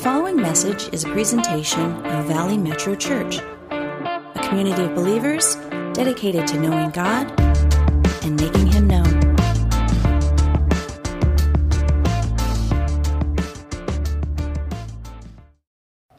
following message is a presentation of Valley Metro Church, a community of believers dedicated to knowing God and making Him known.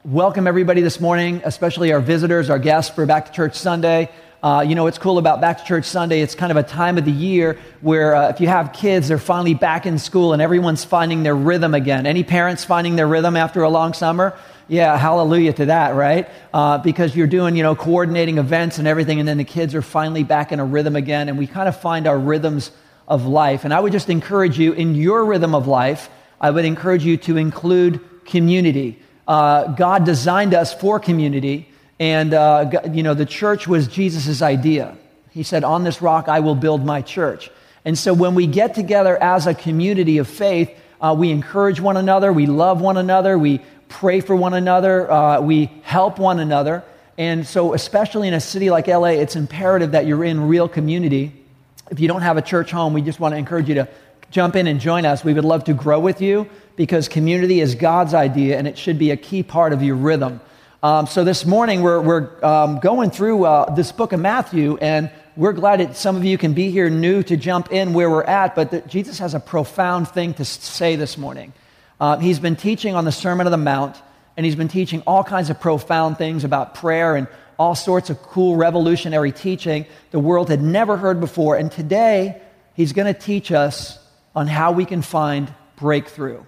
Welcome, everybody, this morning, especially our visitors, our guests for Back to Church Sunday. Uh, you know, what's cool about Back to Church Sunday, it's kind of a time of the year where uh, if you have kids, they're finally back in school and everyone's finding their rhythm again. Any parents finding their rhythm after a long summer? Yeah, hallelujah to that, right? Uh, because you're doing, you know, coordinating events and everything, and then the kids are finally back in a rhythm again, and we kind of find our rhythms of life. And I would just encourage you, in your rhythm of life, I would encourage you to include community. Uh, God designed us for community. And, uh, you know, the church was Jesus' idea. He said, On this rock I will build my church. And so when we get together as a community of faith, uh, we encourage one another, we love one another, we pray for one another, uh, we help one another. And so, especially in a city like LA, it's imperative that you're in real community. If you don't have a church home, we just want to encourage you to jump in and join us. We would love to grow with you because community is God's idea and it should be a key part of your rhythm. Um, so this morning we're, we're um, going through uh, this book of Matthew, and we're glad that some of you can be here new to jump in where we're at, but that Jesus has a profound thing to say this morning. Uh, he's been teaching on the Sermon on the Mount, and he's been teaching all kinds of profound things about prayer and all sorts of cool revolutionary teaching the world had never heard before. And today, he's going to teach us on how we can find breakthrough.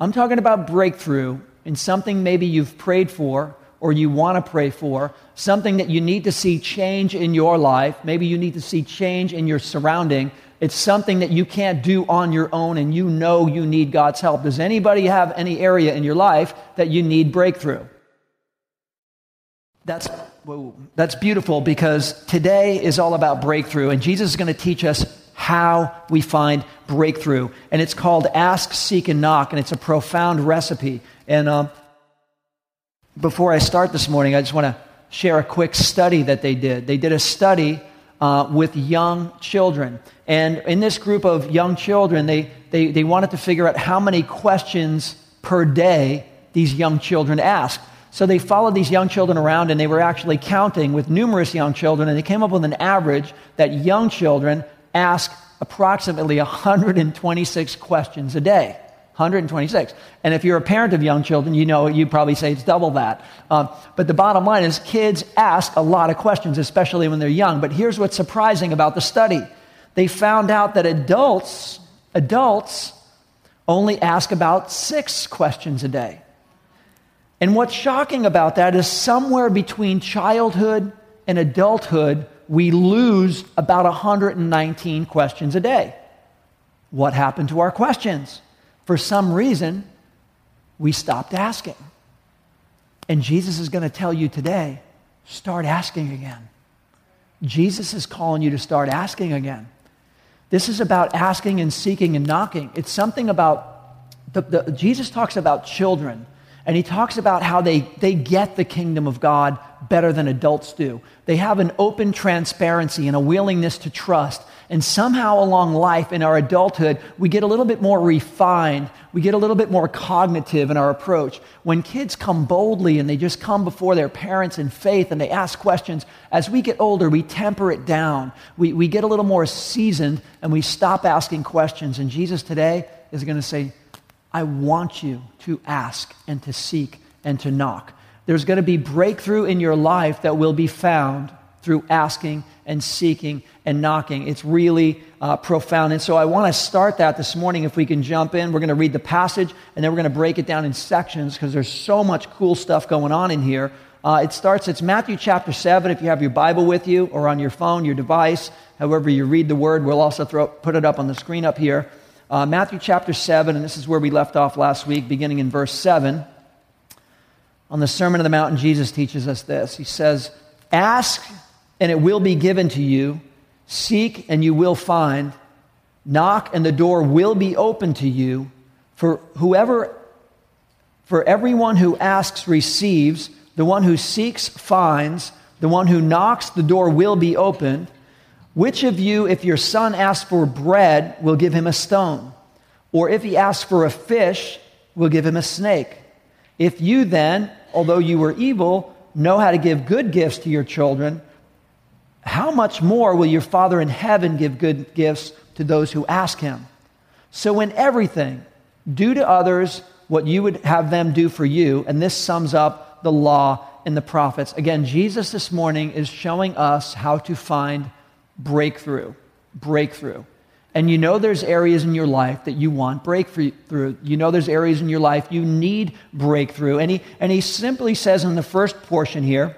I'm talking about breakthrough in something maybe you've prayed for or you want to pray for, something that you need to see change in your life, maybe you need to see change in your surrounding. It's something that you can't do on your own and you know you need God's help. Does anybody have any area in your life that you need breakthrough? That's, whoa, that's beautiful because today is all about breakthrough, and Jesus is going to teach us how we find breakthrough. And it's called Ask, Seek, and Knock, and it's a profound recipe. And um, before I start this morning, I just want to share a quick study that they did. They did a study uh, with young children. And in this group of young children, they, they, they wanted to figure out how many questions per day these young children asked. So they followed these young children around and they were actually counting with numerous young children, and they came up with an average that young children ask approximately 126 questions a day. 126. And if you're a parent of young children, you know you probably say it's double that. Um, but the bottom line is kids ask a lot of questions, especially when they're young. But here's what's surprising about the study they found out that adults, adults only ask about six questions a day. And what's shocking about that is somewhere between childhood and adulthood, we lose about 119 questions a day. What happened to our questions? For some reason, we stopped asking. And Jesus is going to tell you today start asking again. Jesus is calling you to start asking again. This is about asking and seeking and knocking. It's something about, the, the, Jesus talks about children, and he talks about how they, they get the kingdom of God better than adults do. They have an open transparency and a willingness to trust and somehow along life in our adulthood, we get a little bit more refined. We get a little bit more cognitive in our approach. When kids come boldly and they just come before their parents in faith and they ask questions, as we get older, we temper it down. We, we get a little more seasoned and we stop asking questions. And Jesus today is going to say, I want you to ask and to seek and to knock. There's going to be breakthrough in your life that will be found through asking and seeking and knocking. It's really uh, profound. And so I want to start that this morning. If we can jump in, we're going to read the passage and then we're going to break it down in sections because there's so much cool stuff going on in here. Uh, it starts, it's Matthew chapter 7. If you have your Bible with you or on your phone, your device, however you read the word, we'll also throw, put it up on the screen up here. Uh, Matthew chapter 7, and this is where we left off last week, beginning in verse 7. On the Sermon on the Mount, Jesus teaches us this. He says, Ask and it will be given to you. Seek, and you will find. Knock, and the door will be open to you. For whoever, for everyone who asks receives, the one who seeks finds, the one who knocks, the door will be opened. Which of you, if your son asks for bread, will give him a stone? Or if he asks for a fish, will give him a snake? If you then, although you were evil, know how to give good gifts to your children, how much more will your Father in heaven give good gifts to those who ask him? So, in everything, do to others what you would have them do for you. And this sums up the law and the prophets. Again, Jesus this morning is showing us how to find breakthrough. Breakthrough. And you know there's areas in your life that you want breakthrough. You know there's areas in your life you need breakthrough. And he, and he simply says in the first portion here,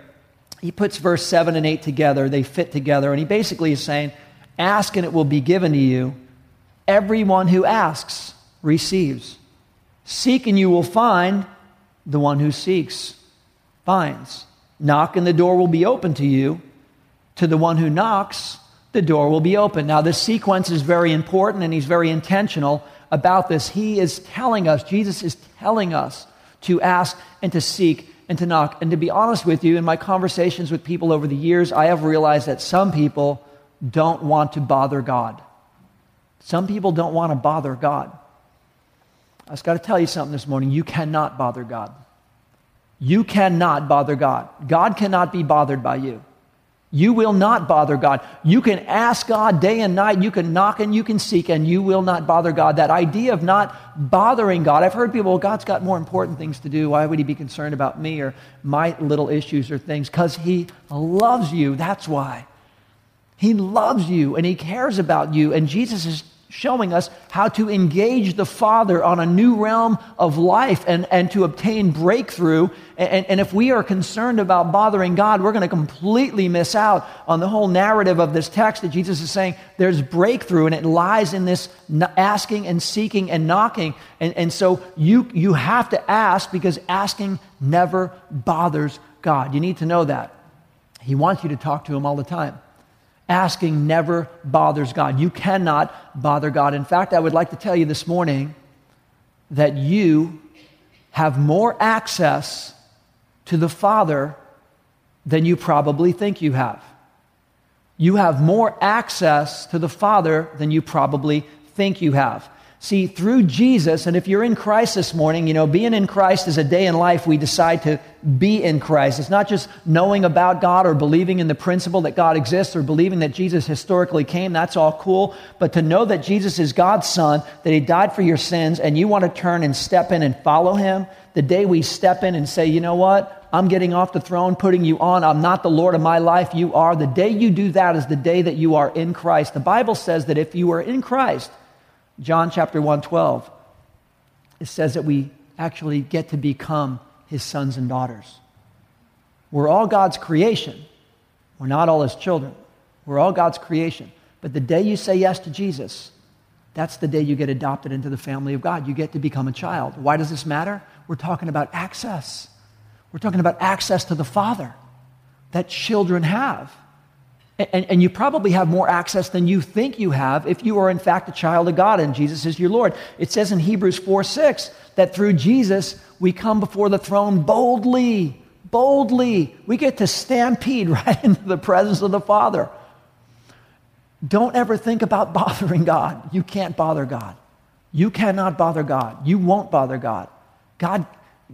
he puts verse 7 and 8 together, they fit together, and he basically is saying, Ask and it will be given to you. Everyone who asks receives. Seek and you will find. The one who seeks finds. Knock and the door will be open to you. To the one who knocks, the door will be open. Now, this sequence is very important and he's very intentional about this. He is telling us, Jesus is telling us to ask and to seek and to knock. And to be honest with you, in my conversations with people over the years, I have realized that some people don't want to bother God. Some people don't want to bother God. I just got to tell you something this morning. You cannot bother God. You cannot bother God. God cannot be bothered by you. You will not bother God. You can ask God day and night. You can knock and you can seek, and you will not bother God. That idea of not bothering God. I've heard people, well, God's got more important things to do. Why would he be concerned about me or my little issues or things? Because he loves you. That's why. He loves you and he cares about you. And Jesus is showing us how to engage the Father on a new realm of life and, and to obtain breakthrough. And, and if we are concerned about bothering God, we're going to completely miss out on the whole narrative of this text that Jesus is saying there's breakthrough, and it lies in this asking and seeking and knocking. And, and so you, you have to ask because asking never bothers God. You need to know that. He wants you to talk to Him all the time. Asking never bothers God. You cannot bother God. In fact, I would like to tell you this morning that you have more access to the Father than you probably think you have. You have more access to the Father than you probably think you have. See, through Jesus, and if you're in Christ this morning, you know, being in Christ is a day in life we decide to be in Christ. It's not just knowing about God or believing in the principle that God exists or believing that Jesus historically came. That's all cool. But to know that Jesus is God's Son, that He died for your sins, and you want to turn and step in and follow Him, the day we step in and say, you know what? I'm getting off the throne, putting you on. I'm not the Lord of my life. You are. The day you do that is the day that you are in Christ. The Bible says that if you are in Christ, John chapter 112, it says that we actually get to become his sons and daughters. We're all God's creation. We're not all his children. We're all God's creation. But the day you say yes to Jesus, that's the day you get adopted into the family of God. You get to become a child. Why does this matter? We're talking about access. We're talking about access to the Father that children have. And, and, you probably have more access than you think you have if you are, in fact, a child of God and Jesus is your Lord. It says in Hebrews 4 6 that through Jesus we come before the throne boldly. Boldly. We get to stampede right into the presence of the Father. Don't ever think about bothering God. You can't bother God. You cannot bother God. You won't bother God. God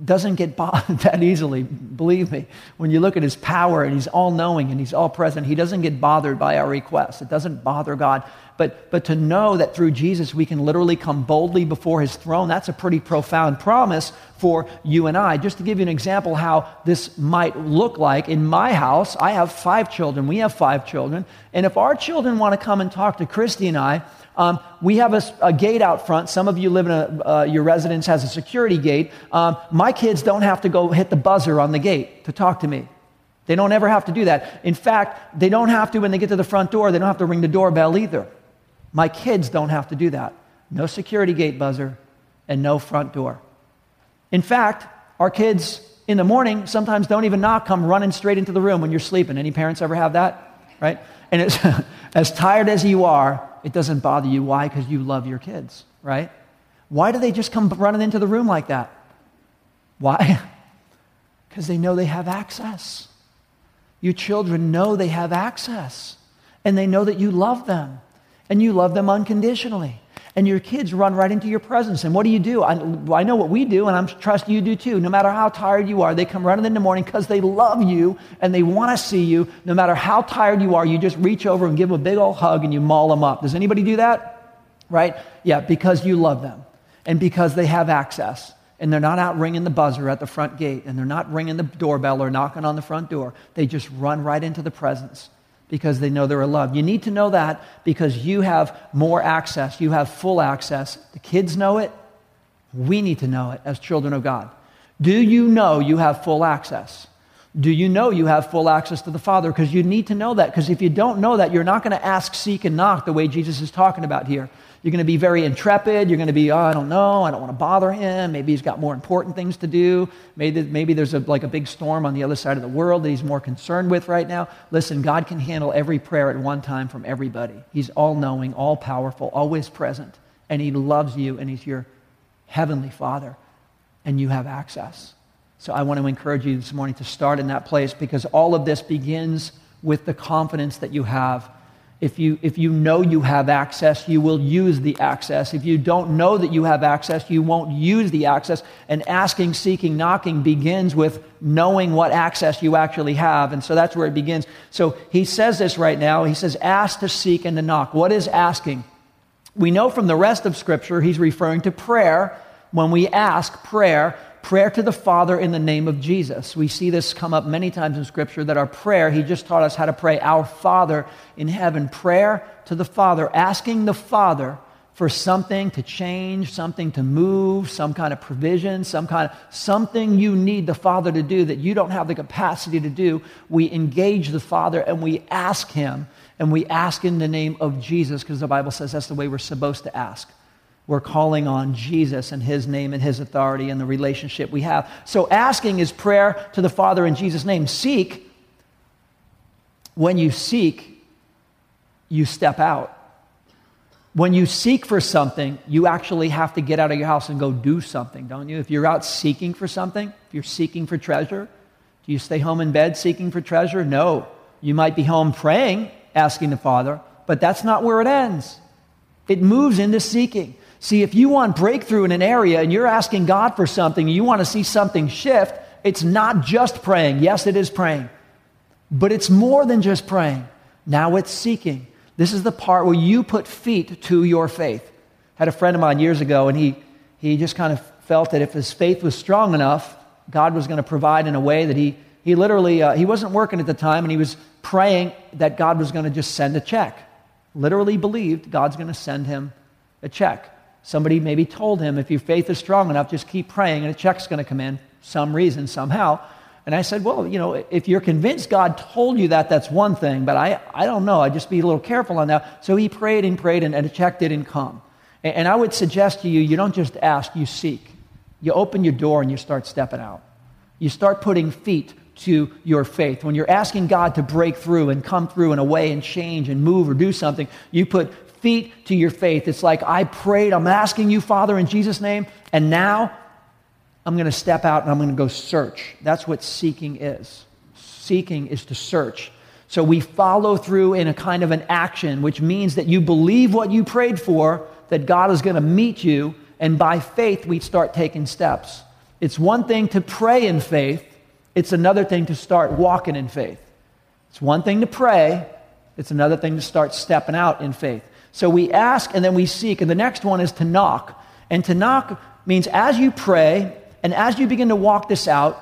doesn't get bothered that easily, believe me. When you look at his power and he's all knowing and he's all present, he doesn't get bothered by our requests. It doesn't bother God. But, but to know that through Jesus we can literally come boldly before his throne, that's a pretty profound promise for you and I. Just to give you an example how this might look like, in my house, I have five children. We have five children. And if our children want to come and talk to Christy and I, um, we have a, a, gate out front. Some of you live in a, uh, your residence has a security gate. Um, my kids don't have to go hit the buzzer on the gate to talk to me. They don't ever have to do that. In fact, they don't have to when they get to the front door, they don't have to ring the doorbell either. My kids don't have to do that. No security gate buzzer and no front door. In fact, our kids in the morning sometimes don't even knock, come running straight into the room when you're sleeping. Any parents ever have that? Right? And it's as tired as you are, it doesn't bother you. Why? Because you love your kids, right? Why do they just come running into the room like that? Why? Because they know they have access. Your children know they have access. And they know that you love them. And you love them unconditionally. And your kids run right into your presence. And what do you do? I, I know what we do, and I trust you do too. No matter how tired you are, they come running in the morning because they love you and they want to see you. No matter how tired you are, you just reach over and give them a big old hug and you maul them up. Does anybody do that? Right? Yeah, because you love them and because they have access and they're not out ringing the buzzer at the front gate and they're not ringing the doorbell or knocking on the front door. They just run right into the presence because they know they're loved. You need to know that because you have more access. You have full access. The kids know it. We need to know it as children of God. Do you know you have full access? Do you know you have full access to the Father? Because you need to know that. Because if you don't know that, you're not going to ask, seek, and knock the way Jesus is talking about here. You're going to be very intrepid. You're going to be, oh, I don't know. I don't want to bother him. Maybe he's got more important things to do. Maybe, maybe there's a, like a big storm on the other side of the world that he's more concerned with right now. Listen, God can handle every prayer at one time from everybody. He's all knowing, all powerful, always present. And he loves you, and he's your heavenly Father, and you have access. So I want to encourage you this morning to start in that place because all of this begins with the confidence that you have if you, if you know you have access, you will use the access. If you don't know that you have access, you won't use the access. And asking, seeking, knocking begins with knowing what access you actually have. And so that's where it begins. So he says this right now. He says, ask to seek and to knock. What is asking? We know from the rest of Scripture he's referring to prayer. When we ask prayer, prayer to the Father in the name of Jesus. We see this come up many times in Scripture that our prayer, He just taught us how to pray, Our Father in heaven. Prayer to the Father, asking the Father for something to change, something to move, some kind of provision, some kind of something you need the Father to do that you don't have the capacity to do. We engage the Father and we ask Him, and we ask in the name of Jesus because the Bible says that's the way we're supposed to ask. We're calling on Jesus and his name and his authority and the relationship we have. So asking is prayer to the Father in Jesus' name. Seek, when you seek, you step out. When you seek for something, you actually have to get out of your house and go do something, don't you? If you're out seeking for something, if you're seeking for treasure, do you stay home in bed seeking for treasure? No. You might be home praying, asking the Father, but that's not where it ends. It moves into seeking. See, if you want breakthrough in an area and you're asking God for something, you want to see something shift, it's not just praying. Yes, it is praying, but it's more than just praying. Now it's seeking. This is the part where you put feet to your faith. I had a friend of mine years ago, and he, he just kind of felt that if his faith was strong enough, God was going to provide in a way that he, he literally, uh, he wasn't working at the time, and he was praying that God was going to just send a check. Literally believed God's going to send him a check. Somebody maybe told him, if your faith is strong enough, just keep praying and a check's going to come in, some reason, somehow. And I said, well, you know, if you're convinced God told you that, that's one thing, but I, I don't know. I'd just be a little careful on that. So he prayed and prayed, and, and a check didn't come. And, and I would suggest to you, you don't just ask, you seek. You open your door and you start stepping out. You start putting feet to your faith. When you're asking God to break through and come through in a way and change and move or do something, you put feet to your faith. It's like, I prayed, I'm asking you, Father, in Jesus' name, and now I'm going to step out and I'm going to go search. That's what seeking is. Seeking is to search. So we follow through in a kind of an action, which means that you believe what you prayed for, that God is going to meet you, and by faith we start taking steps. It's one thing to pray in faith, it's another thing to start walking in faith. It's one thing to pray, it's another thing to start stepping out in faith. So we ask and then we seek. And the next one is to knock. And to knock means as you pray and as you begin to walk this out,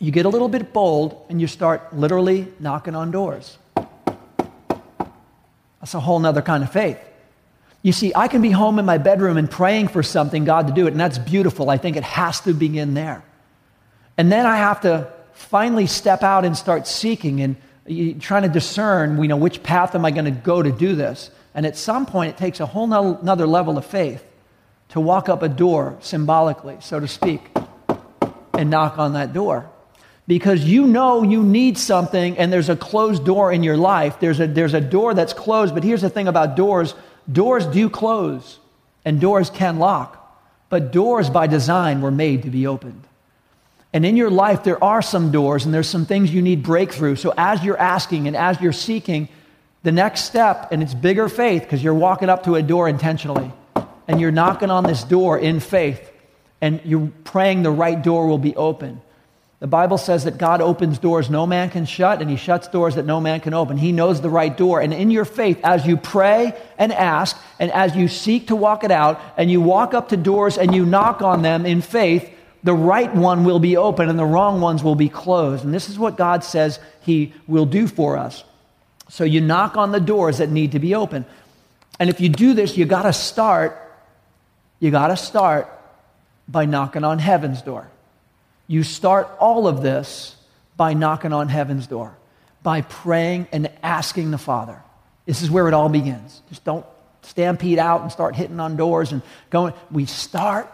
you get a little bit bold and you start literally knocking on doors. That's a whole nother kind of faith. You see, I can be home in my bedroom and praying for something, God to do it, and that's beautiful. I think it has to begin there. And then I have to finally step out and start seeking and uh, trying to discern, you know, which path am I going to go to do this? And at some point, it takes a whole nother level of faith to walk up a door, symbolically, so to speak, and knock on that door. Because you know you need something and there's a closed door in your life. There's a, there's a door that's closed, but here's the thing about doors doors do close and doors can lock. But doors by design were made to be opened. And in your life, there are some doors and there's some things you need breakthrough. So as you're asking and as you're seeking, the next step, and it's bigger faith because you're walking up to a door intentionally. and you're knocking on this door in faith and you're praying the right door will be open. The Bible says that God opens doors no man can shut, and He shuts doors that no man can open. He knows the right door. And in your faith, as you pray and ask, and as you seek to walk it out, and you walk up to doors and you knock on them in faith, the right one will be open and the wrong ones will be closed. And this is what God says He will do for us. So you knock on the doors that need to be open. And if you do this, you got to start, you got to start by knocking on heaven's door. You start all of this by knocking on heaven's door, by praying and asking the Father. This is where it all begins. Just don't stampede out and start hitting on doors and going. We start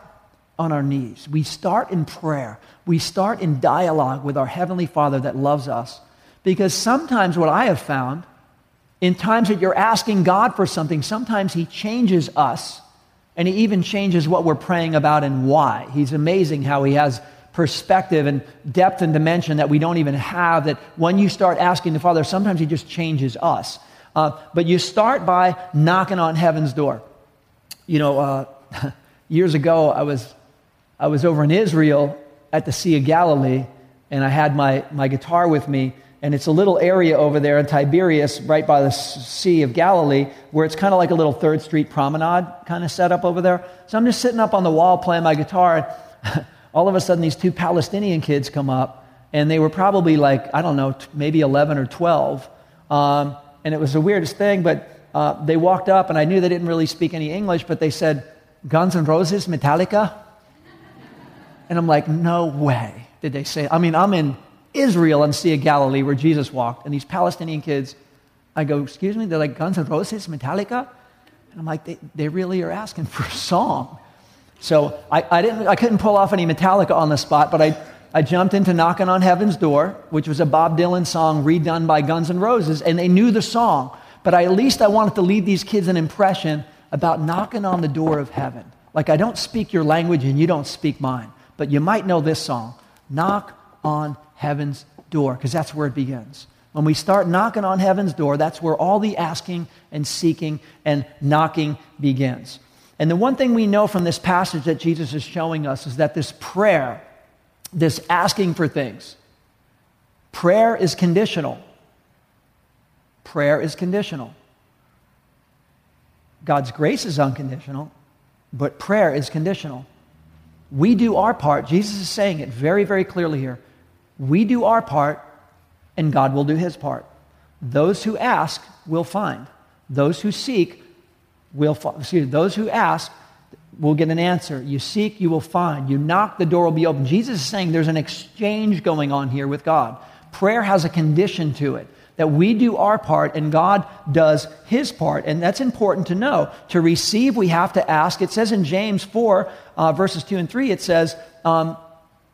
on our knees. We start in prayer. We start in dialogue with our Heavenly Father that loves us. Because sometimes what I have found, in times that you're asking God for something, sometimes He changes us and He even changes what we're praying about and why. He's amazing how He has perspective and depth and dimension that we don't even have. That when you start asking the Father, sometimes He just changes us. Uh, but you start by knocking on heaven's door. You know, uh, years ago, I was, I was over in Israel at the Sea of Galilee, and I had my, my guitar with me. And it's a little area over there in Tiberias, right by the Sea of Galilee, where it's kind of like a little Third Street promenade kind of set up over there. So I'm just sitting up on the wall playing my guitar. and all of a sudden these two Palestinian kids come up, and they were probably like, I don't know, maybe 11 or 12. Um, and it was the weirdest thing, but uh, they walked up, and I knew they didn't really speak any English, but they said, Guns N' Roses, Metallica? And I'm like, no way did they say. I mean, I'm in Israel and Sea of Galilee where Jesus walked, and these Palestinian kids, I go, excuse me, they're like Guns N' Roses, Metallica? And I'm like, they, they really are asking for a song. So I, I, didn't, I couldn't pull off any Metallica on the spot, but I, I jumped into Knocking on Heaven's Door, which was a Bob Dylan song redone by Guns N' Roses, and they knew the song. But I, at least I wanted to leave these kids an impression about knocking on the door of heaven. Like, I don't speak your language and you don't speak mine, but you might know this song Knock on Heaven's Door, because that's where it begins. When we start knocking on heaven's door, that's where all the asking and seeking and knocking begins. And the one thing we know from this passage that Jesus is showing us is that this prayer, this asking for things, prayer is conditional. Prayer is conditional. God's grace is unconditional, but prayer is conditional. We do our part. Jesus is saying it very, very clearly here. We do our part, and God will do his part. Those who ask will find. Those who seek will excuse me, those who ask will get an answer. You seek, you will find. You knock, the door will be open. Jesus is saying there's an exchange going on here with God. Prayer has a condition to it that we do our part and God does his part. And that's important to know. To receive, we have to ask. It says in James 4, uh, verses 2 and 3, it says um,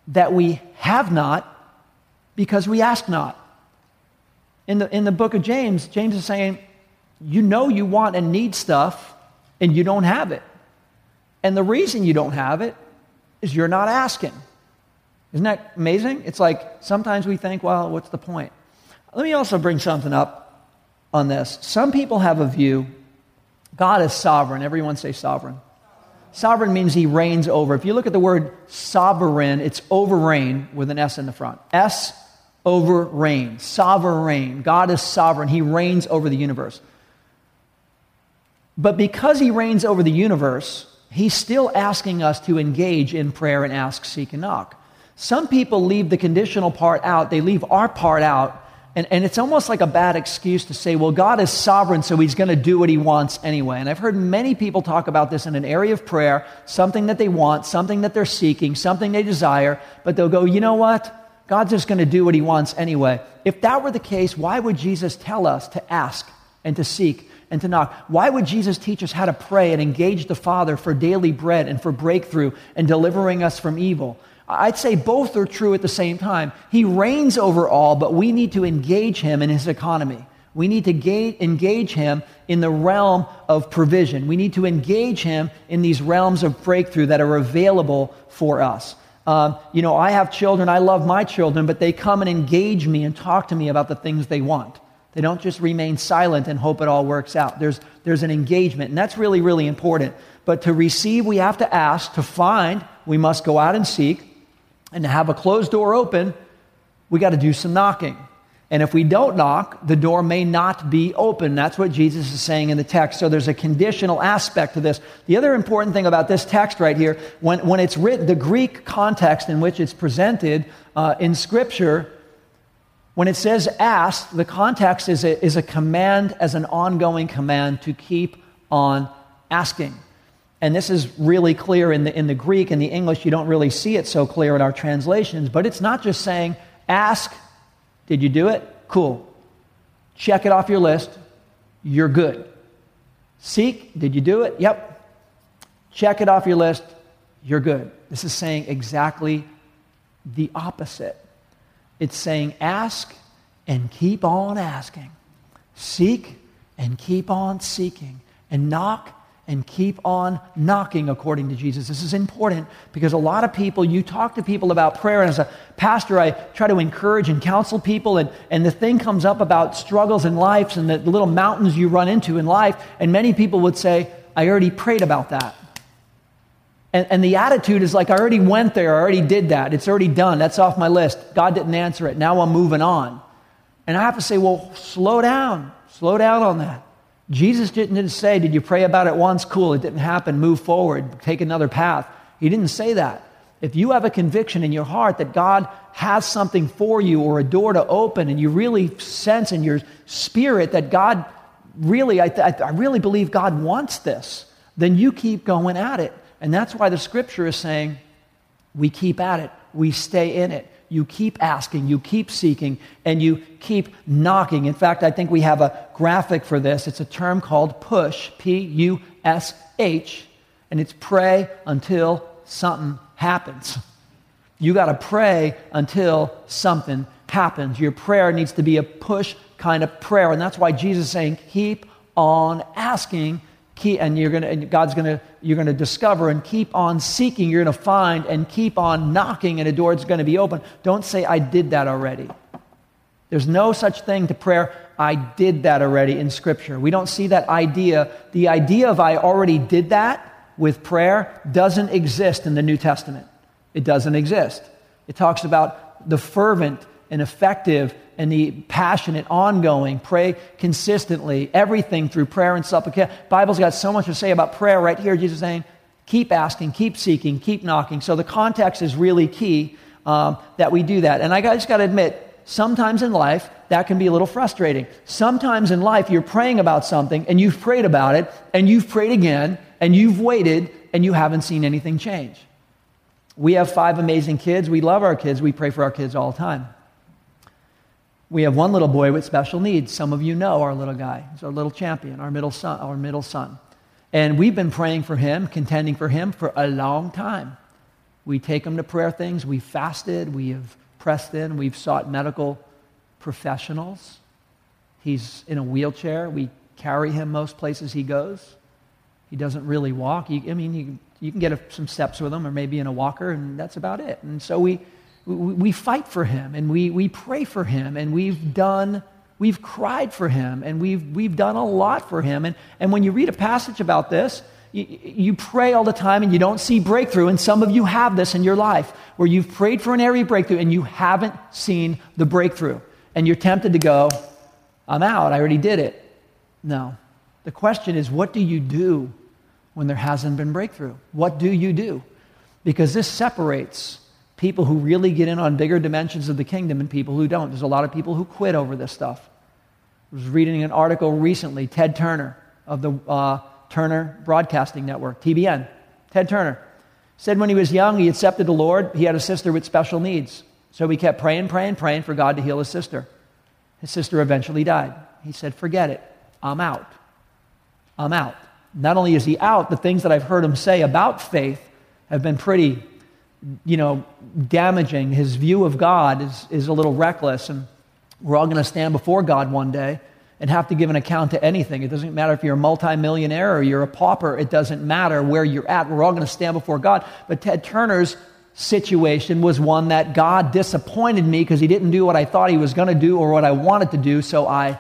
that we have not because we ask not. In the, in the book of James, James is saying, you know you want and need stuff and you don't have it. And the reason you don't have it is you're not asking. Isn't that amazing? It's like sometimes we think, well, what's the point? Let me also bring something up on this. Some people have a view God is sovereign. Everyone say sovereign. Sovereign means he reigns over. If you look at the word sovereign, it's over reign with an S in the front. S over reign. Sovereign. God is sovereign. He reigns over the universe. But because he reigns over the universe, he's still asking us to engage in prayer and ask, seek, and knock. Some people leave the conditional part out, they leave our part out, and, and it's almost like a bad excuse to say, well, God is sovereign, so he's going to do what he wants anyway. And I've heard many people talk about this in an area of prayer, something that they want, something that they're seeking, something they desire, but they'll go, you know what? God's just going to do what he wants anyway. If that were the case, why would Jesus tell us to ask and to seek and to knock. Why would Jesus teach us how to pray and engage the Father for daily bread and for breakthrough and delivering us from evil? I'd say both are true at the same time. He reigns over all, but we need to engage him in his economy. We need to ga- engage him in the realm of provision. We need to engage him in these realms of breakthrough that are available for us. Um, you know, I have children, I love my children, but they come and engage me and talk to me about the things they want. They don't just remain silent and hope it all works out. There's, there's an engagement, and that's really, really important. But to receive, we have to ask. To find, we must go out and seek. And to have a closed door open, we got to do some knocking. And if we don't knock, the door may not be open. That's what Jesus is saying in the text. So there's a conditional aspect to this. The other important thing about this text right here, when, when it's written, the Greek context in which it's presented uh, in Scripture, when it says ask, the context is a, is a command as an ongoing command to keep on asking. And this is really clear in the, in the Greek and the English. You don't really see it so clear in our translations, but it's not just saying ask did you do it? Cool. Check it off your list. You're good. Seek. Did you do it? Yep. Check it off your list. You're good. This is saying exactly the opposite. It's saying ask and keep on asking. Seek and keep on seeking. And knock and keep on knocking according to Jesus. This is important because a lot of people, you talk to people about prayer, and as a pastor, I try to encourage and counsel people, and, and the thing comes up about struggles in life and the little mountains you run into in life, and many people would say, I already prayed about that. And, and the attitude is like, I already went there, I already did that, it's already done, that's off my list. God didn't answer it, now I'm moving on. And I have to say, well, slow down, slow down on that. Jesus didn't say, Did you pray about it once? Cool, it didn't happen. Move forward, take another path. He didn't say that. If you have a conviction in your heart that God has something for you or a door to open, and you really sense in your spirit that God really, I, th- I really believe God wants this, then you keep going at it. And that's why the scripture is saying, we keep at it, we stay in it you keep asking, you keep seeking, and you keep knocking. In fact, I think we have a graphic for this. It's a term called push, P U S H, and it's pray until something happens. You got to pray until something happens. Your prayer needs to be a push kind of prayer, and that's why Jesus is saying, keep on asking keep, and you're gonna, and God's gonna, you're gonna discover and keep on seeking. You're gonna find and keep on knocking, and a door is gonna be open. Don't say, I did that already. There's no such thing to prayer, I did that already in Scripture. We don't see that idea. The idea of I already did that with prayer doesn't exist in the New Testament. It doesn't exist. It talks about the fervent and effective and the passionate, ongoing, pray consistently, everything through prayer and supplication. Bible's got so much to say about prayer right here. Jesus saying, keep asking, keep seeking, keep knocking. So the context is really key um, that we do that. And I just got to admit, sometimes in life, that can be a little frustrating. Sometimes in life, you're praying about something and you've prayed about it and you've prayed again and you've waited and you haven't seen anything change. We have five amazing kids. We love our kids. We pray for our kids all the time. We have one little boy with special needs. Some of you know our little guy. He's our little champion, our middle son, our middle son. And we've been praying for him, contending for him for a long time. We take him to prayer things. We fasted. We have pressed in. We've sought medical professionals. He's in a wheelchair. We carry him most places he goes. He doesn't really walk. I mean, you, you can get a, some steps with him or maybe in a walker, and that's about it. And so we, we fight for him and we, we pray for him and we've done we've cried for him and we've, we've done a lot for him. And, and when you read a passage about this you, you pray all the time and you don't see breakthrough. And some of you have this in your life where you've prayed for an area breakthrough and you haven't seen the breakthrough. And you're tempted to go i'm out. I already did it. No. The question is what do you do when there hasn't been breakthrough? What do you do? Because this separates people who really get in on bigger dimensions of the kingdom and people who don't. There's a lot of people who quit over this stuff. I was reading an article recently, Ted Turner of the uh, Turner Broadcasting Network, TBN. Ted Turner said when he was young, he accepted the Lord. He had a sister with special needs. So he kept praying, praying, praying for God to heal his sister. His sister eventually died. He said, Forget it. I'm out. I'm out. Not only is he out, the things that I've heard him say about faith have been pretty you know, damaging. His view of God is, is a little reckless, and we're all going to stand before God one day and have to give an account to anything. It doesn't matter if you're a multimillionaire or you're a pauper, it doesn't matter where you're at. We're all going to stand before God. But Ted Turner's situation was one that God disappointed me because he didn't do what I thought he was going to do or what I wanted to do, so I,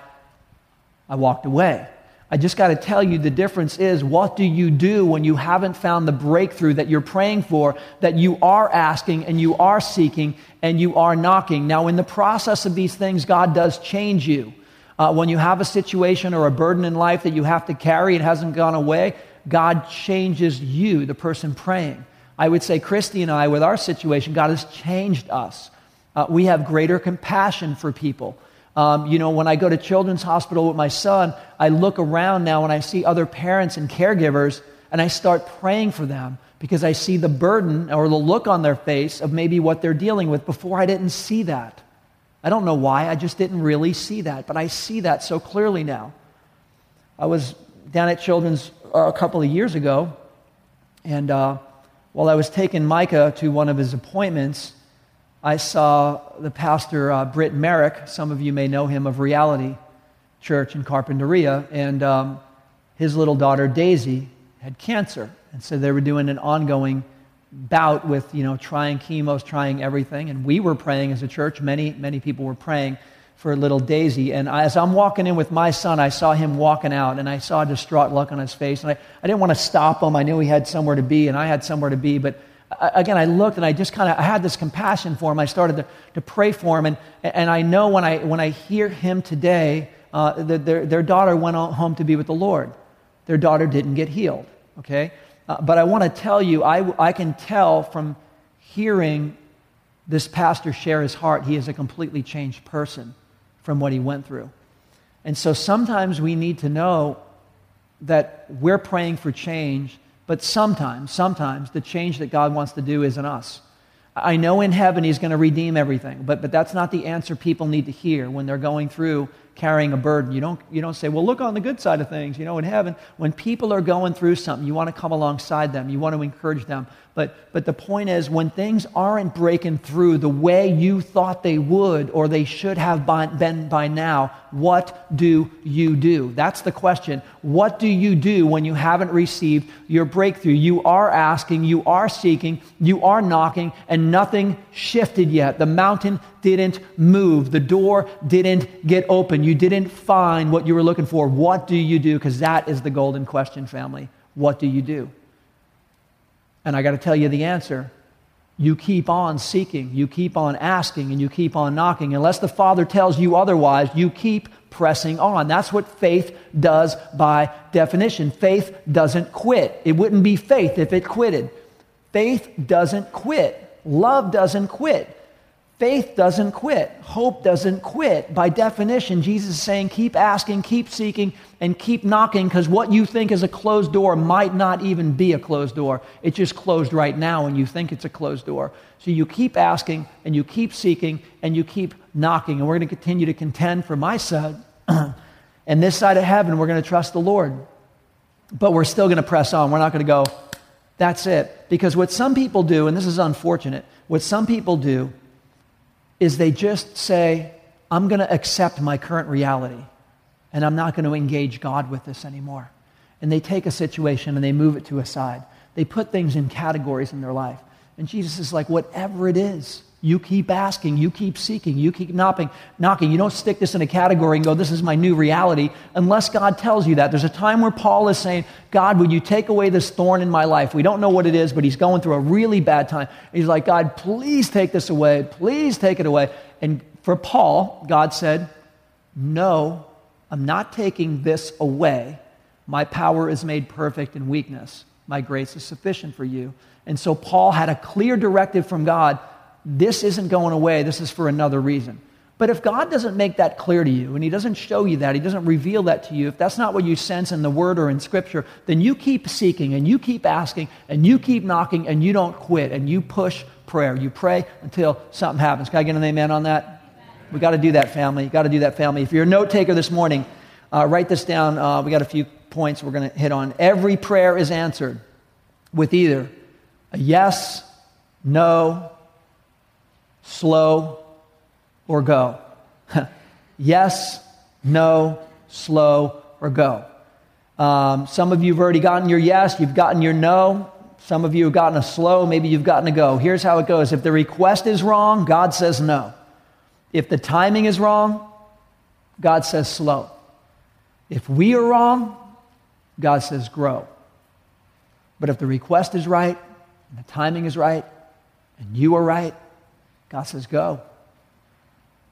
I walked away. I just got to tell you the difference is what do you do when you haven't found the breakthrough that you're praying for, that you are asking and you are seeking and you are knocking? Now, in the process of these things, God does change you. Uh, when you have a situation or a burden in life that you have to carry, it hasn't gone away, God changes you, the person praying. I would say, Christy and I, with our situation, God has changed us. Uh, we have greater compassion for people. Um, you know, when I go to Children's Hospital with my son, I look around now and I see other parents and caregivers, and I start praying for them because I see the burden or the look on their face of maybe what they're dealing with. Before I didn't see that. I don't know why, I just didn't really see that, but I see that so clearly now. I was down at Children's uh, a couple of years ago, and uh, while I was taking Micah to one of his appointments, I saw the pastor, uh, Britt Merrick. Some of you may know him of Reality Church in Carpinteria. And um, his little daughter, Daisy, had cancer. And so they were doing an ongoing bout with, you know, trying chemos, trying everything. And we were praying as a church. Many, many people were praying for little Daisy. And as I'm walking in with my son, I saw him walking out, and I saw a distraught look on his face. And I, I didn't want to stop him. I knew he had somewhere to be, and I had somewhere to be. But again, I looked and I just kind of had this compassion for him. I started to, to pray for him. And, and I know when I, when I hear him today, uh, the, their, their daughter went home to be with the Lord. Their daughter didn't get healed, okay? Uh, but I want to tell you, I, I can tell from hearing this pastor share his heart, he is a completely changed person from what he went through. And so sometimes we need to know that we're praying for change but sometimes, sometimes the change that God wants to do is in us. I know in heaven he's going to redeem everything, but, but that's not the answer people need to hear when they're going through carrying a burden. You don't, you don't say, well, look on the good side of things. You know, in heaven, when people are going through something, you want to come alongside them, you want to encourage them. But, but the point is, when things aren't breaking through the way you thought they would or they should have by, been by now, what do you do? That's the question. What do you do when you haven't received your breakthrough? You are asking, you are seeking, you are knocking, and nothing shifted yet. The mountain didn't move, the door didn't get open. You didn't find what you were looking for. What do you do? Because that is the golden question, family. What do you do? And I got to tell you the answer. You keep on seeking, you keep on asking, and you keep on knocking. Unless the Father tells you otherwise, you keep pressing on. That's what faith does by definition. Faith doesn't quit. It wouldn't be faith if it quitted. Faith doesn't quit. Love doesn't quit. Faith doesn't quit. Hope doesn't quit. By definition, Jesus is saying keep asking, keep seeking, and keep knocking because what you think is a closed door might not even be a closed door. It's just closed right now and you think it's a closed door. So you keep asking and you keep seeking and you keep knocking. And we're going to continue to contend for my side. and this side of heaven, we're going to trust the Lord. But we're still going to press on. We're not going to go, that's it. Because what some people do, and this is unfortunate, what some people do is they just say, I'm going to accept my current reality and I'm not going to engage God with this anymore. And they take a situation and they move it to a side. They put things in categories in their life. And Jesus is like, whatever it is, you keep asking, you keep seeking, you keep knocking, knocking. You don't stick this in a category and go, this is my new reality, unless God tells you that. There's a time where Paul is saying, God, would you take away this thorn in my life? We don't know what it is, but he's going through a really bad time. He's like, God, please take this away. Please take it away. And for Paul, God said, No, I'm not taking this away. My power is made perfect in weakness. My grace is sufficient for you. And so Paul had a clear directive from God this isn't going away, this is for another reason. But if God doesn't make that clear to you and He doesn't show you that, He doesn't reveal that to you, if that's not what you sense in the Word or in Scripture, then you keep seeking and you keep asking and you keep knocking and you don't quit and you push prayer. You pray until something happens. Can I get an amen on that? We got to do that, family. Got to do that, family. If you're a note taker this morning, uh, write this down. Uh, we got a few points we're going to hit on. Every prayer is answered with either a yes, no, slow, or go. yes, no, slow, or go. Um, some of you have already gotten your yes, you've gotten your no. Some of you have gotten a slow, maybe you've gotten a go. Here's how it goes if the request is wrong, God says no. If the timing is wrong, God says slow. If we are wrong, God says, grow. But if the request is right, and the timing is right, and you are right, God says, go.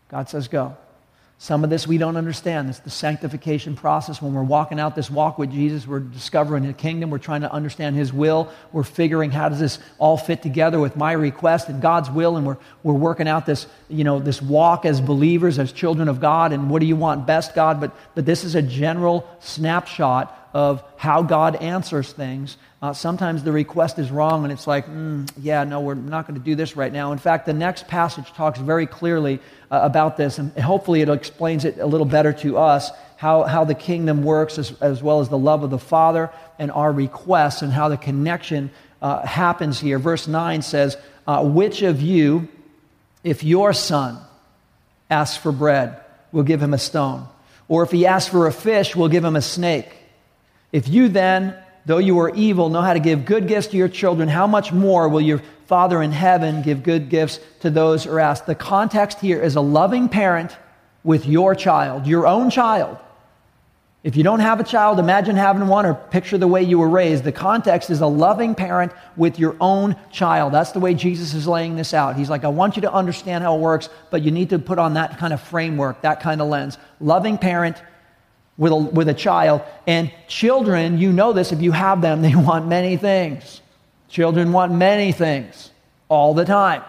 God says, go. Some of this we don't understand. It's the sanctification process. When we're walking out this walk with Jesus, we're discovering the kingdom. We're trying to understand his will. We're figuring how does this all fit together with my request and God's will. And we're, we're working out this, you know, this walk as believers, as children of God. And what do you want best, God? But, but this is a general snapshot of how God answers things. Uh, sometimes the request is wrong, and it's like, mm, yeah, no, we're not going to do this right now. In fact, the next passage talks very clearly uh, about this, and hopefully it explains it a little better to us how, how the kingdom works, as, as well as the love of the Father and our requests, and how the connection uh, happens here. Verse 9 says, uh, Which of you, if your son asks for bread, will give him a stone? Or if he asks for a fish, will give him a snake? If you then, though you are evil, know how to give good gifts to your children, how much more will your Father in heaven give good gifts to those who are asked? The context here is a loving parent with your child, your own child. If you don't have a child, imagine having one or picture the way you were raised. The context is a loving parent with your own child. That's the way Jesus is laying this out. He's like, I want you to understand how it works, but you need to put on that kind of framework, that kind of lens. Loving parent with a, with a child. And children, you know this if you have them, they want many things. Children want many things all the time.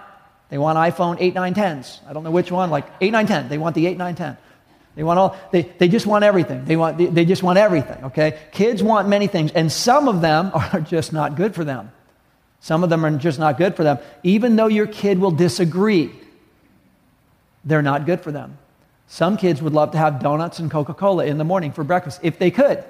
They want iPhone 8, 9, 10s. I don't know which one, like 8, 9, 10. They want the 8, 9, 10. They want all, they, they just want everything. They, want, they, they just want everything, okay? Kids want many things, and some of them are just not good for them. Some of them are just not good for them. Even though your kid will disagree, they're not good for them. Some kids would love to have donuts and Coca Cola in the morning for breakfast if they could.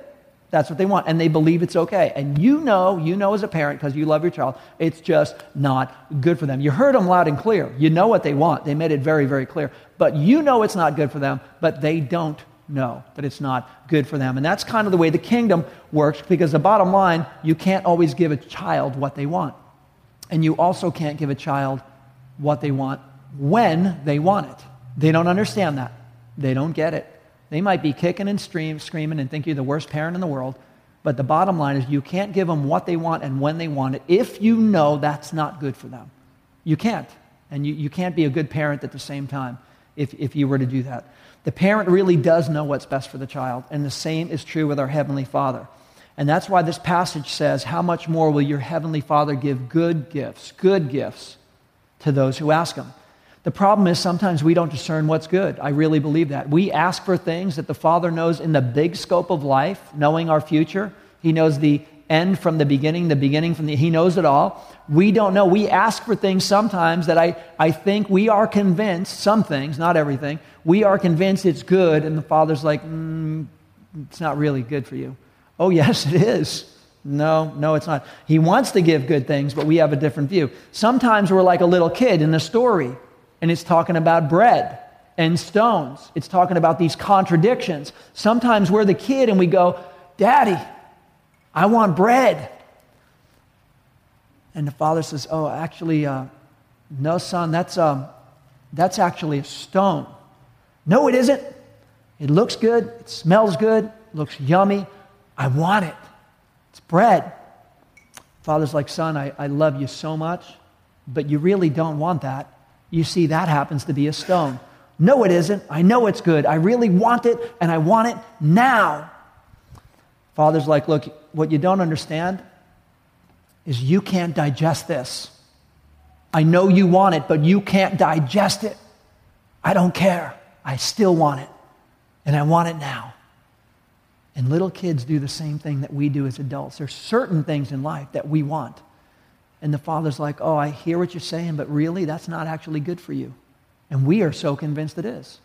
That's what they want, and they believe it's okay. And you know, you know as a parent, because you love your child, it's just not good for them. You heard them loud and clear. You know what they want. They made it very, very clear. But you know it's not good for them, but they don't know that it's not good for them. And that's kind of the way the kingdom works, because the bottom line, you can't always give a child what they want. And you also can't give a child what they want when they want it. They don't understand that. They don't get it. They might be kicking and stream, screaming and think you're the worst parent in the world. But the bottom line is you can't give them what they want and when they want it if you know that's not good for them. You can't. And you, you can't be a good parent at the same time if, if you were to do that. The parent really does know what's best for the child. And the same is true with our Heavenly Father. And that's why this passage says, How much more will your Heavenly Father give good gifts, good gifts to those who ask Him? The problem is sometimes we don't discern what's good. I really believe that. We ask for things that the Father knows in the big scope of life, knowing our future. He knows the end from the beginning, the beginning from the, He knows it all. We don't know. We ask for things sometimes that I, I think we are convinced, some things, not everything, we are convinced it's good, and the Father's like, mm, it's not really good for you. Oh, yes, it is. No, no, it's not. He wants to give good things, but we have a different view. Sometimes we're like a little kid in the story and it's talking about bread and stones. It's talking about these contradictions. Sometimes we're the kid and we go, Daddy, I want bread. And the father says, Oh, actually, uh, no, son, that's, um, that's actually a stone. No, it isn't. It looks good, it smells good, looks yummy. I want it. It's bread. Father's like, Son, I, I love you so much, but you really don't want that you see that happens to be a stone. No, it isn't. I know it's good. I really want it, and I want it now. Father's like, look, what you don't understand is you can't digest this. I know you want it, but you can't digest it. I don't care. I still want it, and I want it now. And little kids do the same thing that we do as adults. There's certain things in life that we want. And the father's like, Oh, I hear what you're saying, but really, that's not actually good for you. And we are so convinced it is.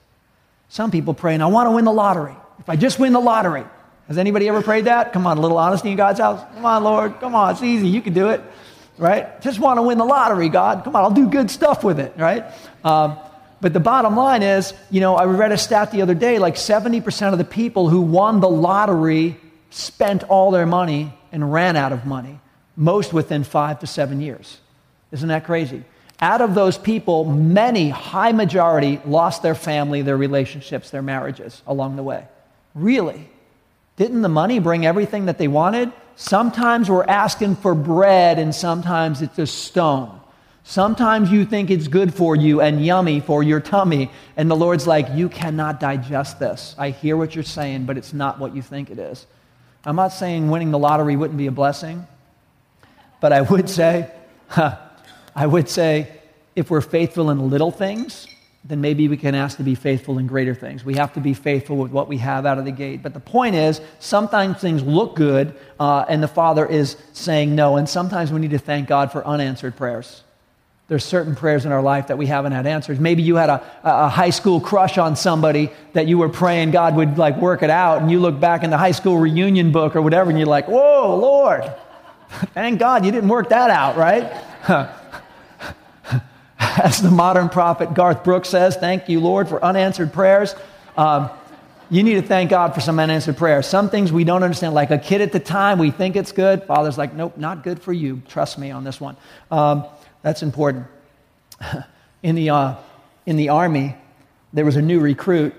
Some people praying, I want to win the lottery. If I just win the lottery. Has anybody ever prayed that? Come on, a little honesty in God's house. Come on, Lord. Come on, it's easy. You can do it. Right? Just want to win the lottery, God. Come on, I'll do good stuff with it. Right? Um, but the bottom line is, you know, I read a stat the other day like 70% of the people who won the lottery spent all their money and ran out of money most within five to seven years. Isn't that crazy? Out of those people, many, high majority, lost their family, their relationships, their marriages along the way. Really? Didn't the money bring everything that they wanted? Sometimes we're asking for bread, and sometimes it's a stone. Sometimes you think it's good for you and yummy for your tummy, and the Lord's like, You cannot digest this. I hear what you're saying, but it's not what you think it is. I'm not saying winning the lottery wouldn't be a blessing, but I would say, huh, I would say, if we're faithful in little things, then maybe we can ask to be faithful in greater things. We have to be faithful with what we have out of the gate. But the point is, sometimes things look good, uh, and the Father is saying no. And sometimes we need to thank God for unanswered prayers. There's certain prayers in our life that we haven't had answers. Maybe you had a, a high school crush on somebody that you were praying God would like work it out, and you look back in the high school reunion book or whatever, and you're like, "Whoa, Lord, thank God you didn't work that out, right?" As the modern prophet Garth Brooks says, thank you, Lord, for unanswered prayers. Um, you need to thank God for some unanswered prayers. Some things we don't understand, like a kid at the time, we think it's good. Father's like, nope, not good for you. Trust me on this one. Um, that's important. In the, uh, in the army, there was a new recruit,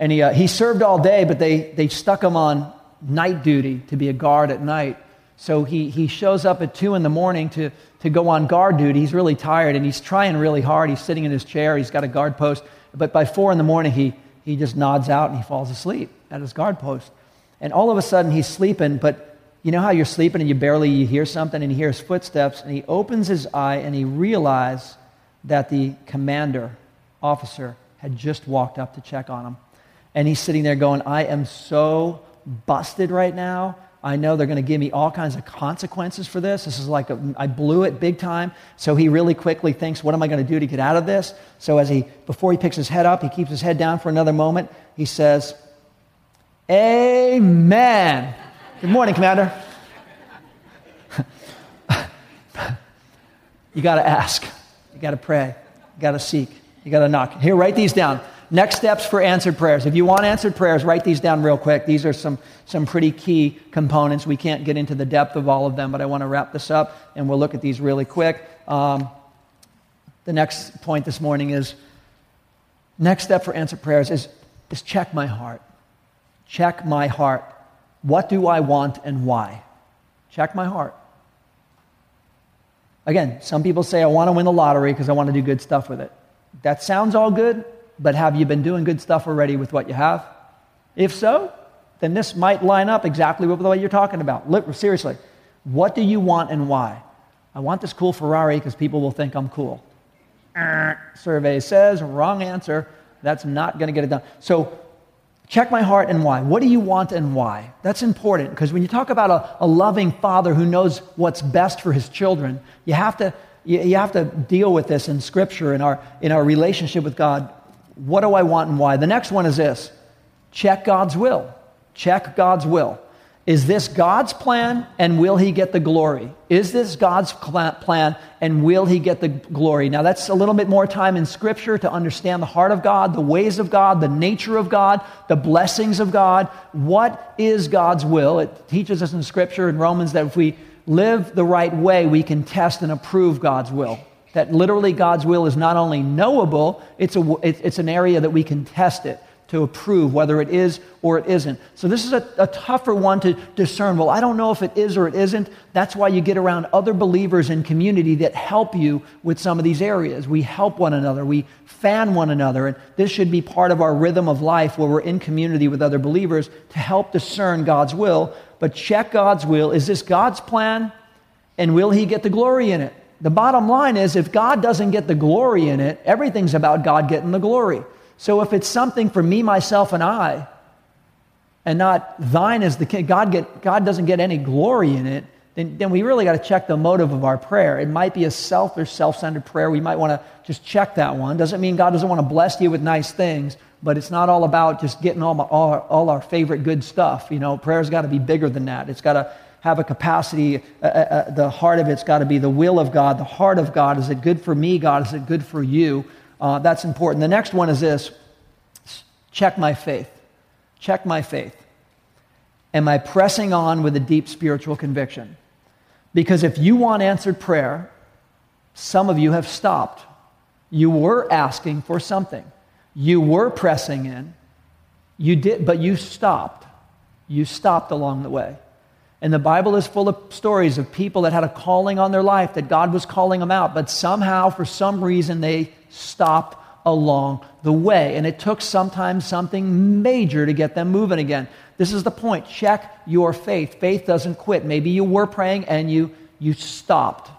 and he, uh, he served all day, but they, they stuck him on night duty to be a guard at night. So he, he shows up at 2 in the morning to, to go on guard duty. He's really tired and he's trying really hard. He's sitting in his chair, he's got a guard post. But by four in the morning, he, he just nods out and he falls asleep at his guard post. And all of a sudden, he's sleeping, but you know how you're sleeping and you barely you hear something and he hears footsteps and he opens his eye and he realizes that the commander officer had just walked up to check on him. And he's sitting there going, I am so busted right now. I know they're going to give me all kinds of consequences for this. This is like a, I blew it big time. So he really quickly thinks, what am I going to do to get out of this? So as he, before he picks his head up, he keeps his head down for another moment. He says, Amen. Good morning, Commander. you got to ask. You got to pray. You got to seek. You got to knock. Here, write these down. Next steps for answered prayers. If you want answered prayers, write these down real quick. These are some, some pretty key components. We can't get into the depth of all of them, but I want to wrap this up and we'll look at these really quick. Um, the next point this morning is next step for answered prayers is, is check my heart. Check my heart. What do I want and why? Check my heart. Again, some people say, I want to win the lottery because I want to do good stuff with it. That sounds all good, but have you been doing good stuff already with what you have? If so, then this might line up exactly with what you're talking about. Seriously, what do you want and why? I want this cool Ferrari because people will think I'm cool. Uh. survey says, wrong answer. That's not going to get it done. So check my heart and why. What do you want and why? That's important because when you talk about a, a, loving father who knows what's best for his children, you have to, you, you have to deal with this in Scripture, in our, in our relationship with God. What do I want and why? The next one is this check God's will. Check God's will. Is this God's plan and will he get the glory? Is this God's plan and will he get the glory? Now, that's a little bit more time in Scripture to understand the heart of God, the ways of God, the nature of God, the blessings of God. What is God's will? It teaches us in Scripture in Romans that if we live the right way, we can test and approve God's will that literally God's will is not only knowable, it's, a, it's an area that we can test it to approve whether it is or it isn't. So this is a, a, tougher one to discern. Well, I don't know if it is or it isn't. That's why you get around other believers in community that help you with some of these areas. We help one another, we fan one another, and this should be part of our rhythm of life where we're in community with other believers to help discern God's will. But check God's will. Is this God's plan? And will He get the glory in it? The bottom line is if God doesn't get the glory in it, everything's about God getting the glory. So if it's something for me, myself, and I, and not thine is the king, God, get, God doesn't get any glory in it, then, then we really got to check the motive of our prayer. It might be a selfish, self centered prayer. We might want to just check that one. Doesn't mean God doesn't want to bless you with nice things, but it's not all about just getting all, my, all, all our favorite good stuff. You know, prayer's got to be bigger than that. It's got to have a capacity, uh, uh, uh, the heart of it's got to be the will of God, the heart of God. Is it good for me, God? Is it good for you? Uh, that's important. The next one is this check my faith. Check my faith. Am I pressing on with a deep spiritual conviction? Because if you want answered prayer, some of you have stopped. You were asking for something. You were pressing in. You did, but you stopped. You stopped along the way. And the Bible is full of stories of people that had a calling on their life, that God was calling them out, but somehow, for some reason, they stopped along the way. And it took sometimes something major to get them moving again. This is the point. Check your faith. Faith doesn't quit. Maybe you were praying and you, you stopped.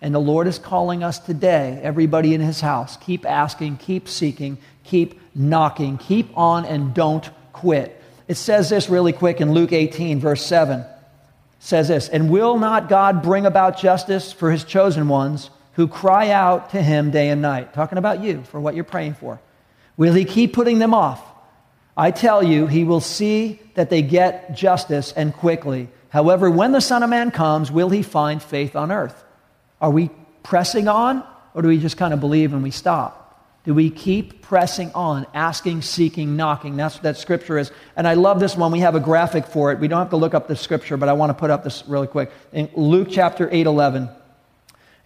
And the Lord is calling us today, everybody in his house, keep asking, keep seeking, keep knocking, keep on and don't quit. It says this really quick in Luke 18, verse 7. Says this, and will not God bring about justice for his chosen ones who cry out to him day and night? Talking about you for what you're praying for. Will he keep putting them off? I tell you, he will see that they get justice and quickly. However, when the Son of Man comes, will he find faith on earth? Are we pressing on, or do we just kind of believe and we stop? Do we keep pressing on, asking, seeking, knocking? That's what that scripture is. And I love this one. We have a graphic for it. We don't have to look up the scripture, but I want to put up this really quick. In Luke chapter 8 11,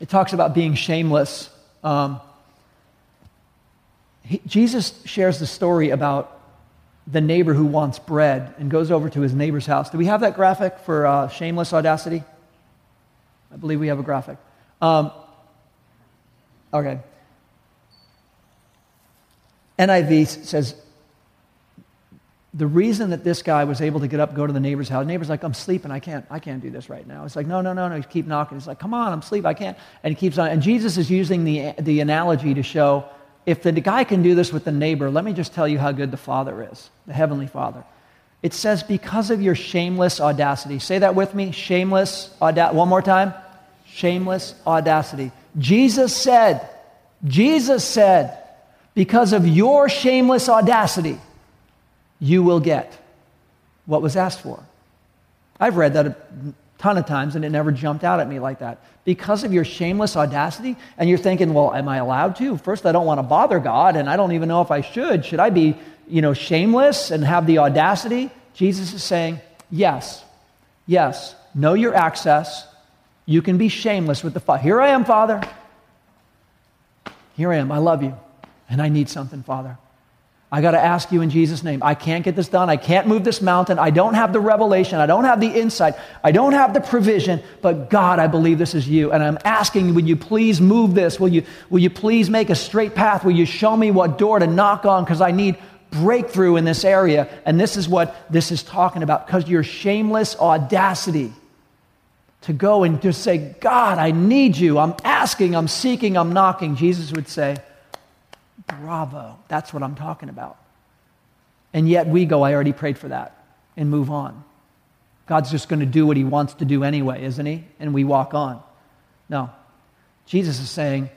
it talks about being shameless. Um, he, Jesus shares the story about the neighbor who wants bread and goes over to his neighbor's house. Do we have that graphic for uh, shameless audacity? I believe we have a graphic. Um, okay. NIV says the reason that this guy was able to get up, go to the neighbor's house, the neighbor's like, I'm sleeping, I can't, I can't do this right now. It's like, no, no, no, no, you keep knocking. He's like, come on, I'm asleep, I can't. And he keeps on. And Jesus is using the, the analogy to show if the guy can do this with the neighbor, let me just tell you how good the Father is, the Heavenly Father. It says, because of your shameless audacity. Say that with me shameless audacity. One more time. Shameless audacity. Jesus said, Jesus said, because of your shameless audacity, you will get what was asked for. I've read that a ton of times and it never jumped out at me like that because of your shameless audacity. And you're thinking, well, am I allowed to? First, I don't want to bother God, and I don't even know if I should. Should I be, you know, shameless and have the audacity? Jesus is saying, yes, yes, know your access. You can be shameless with the Father. Here I am, Father. Here I am. I love you. And I need something, Father. I got to ask you in Jesus' name. I can't get this done. I can't move this mountain. I don't have the revelation. I don't have the insight. I don't have the provision. But God, I believe this is you. And I'm asking, will you please move this? Will you, will you please make a straight path? Will you show me what door to knock on? Because I need breakthrough in this area. And this is what this is talking about. Because your shameless audacity to go and just say, God, I need you. I'm asking, I'm seeking, I'm knocking. Jesus would say, Bravo. That's what I'm talking about. And yet we go, I already prayed for that, and move on. God's just going to do what he wants to do anyway, isn't he? And we walk on. No. Jesus is saying,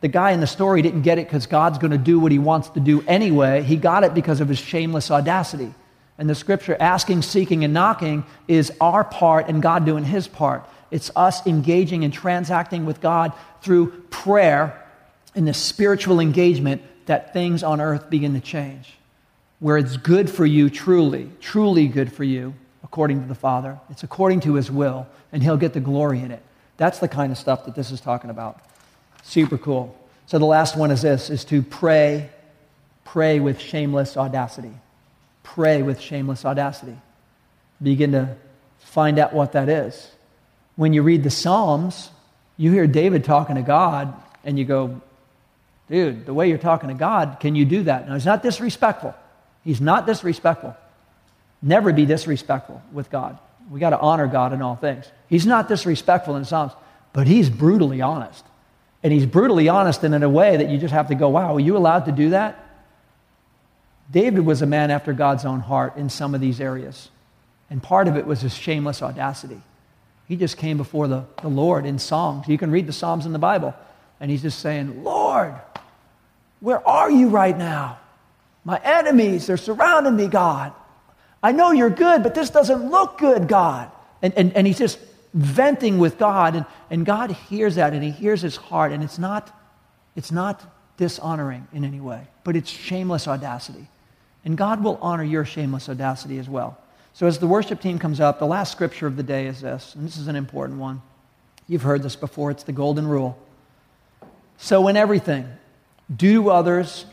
the guy in the story didn't get it because God's going to do what he wants to do anyway. He got it because of his shameless audacity. And the scripture, asking, seeking, and knocking, is our part and God doing his part. It's us engaging and transacting with God through prayer in this spiritual engagement that things on earth begin to change. Where it's good for you, truly, truly good for you, according to the Father. It's according to His will, and He'll get the glory in it. That's the kind of stuff that this is talking about. Super cool. So the last one is this is to pray, pray with shameless audacity. Pray with shameless audacity. Begin to find out what that is. When you read the Psalms, you hear David talking to God, and you go, dude, the way you're talking to God, can you do that? Now, he's not disrespectful. He's not disrespectful. Never be disrespectful with God. We got to honor God in all things. He's not disrespectful in Psalms, but he's brutally honest. And he's brutally honest in a way that you just have to go, wow, are you allowed to do that? David was a man after God's own heart in some of these areas. And part of it was his shameless audacity. He just came before the, the Lord in songs. You can read the Psalms in the Bible. And he's just saying, Lord, where are you right now? My enemies, they're surrounding me, God. I know you're good, but this doesn't look good, God. And, and, and he's just venting with God, and, and God hears that, and he hears his heart, and it's not, it's not dishonoring in any way, but it's shameless audacity. And God will honor your shameless audacity as well. So as the worship team comes up, the last scripture of the day is this, and this is an important one. You've heard this before, it's the golden rule. So in everything, do to others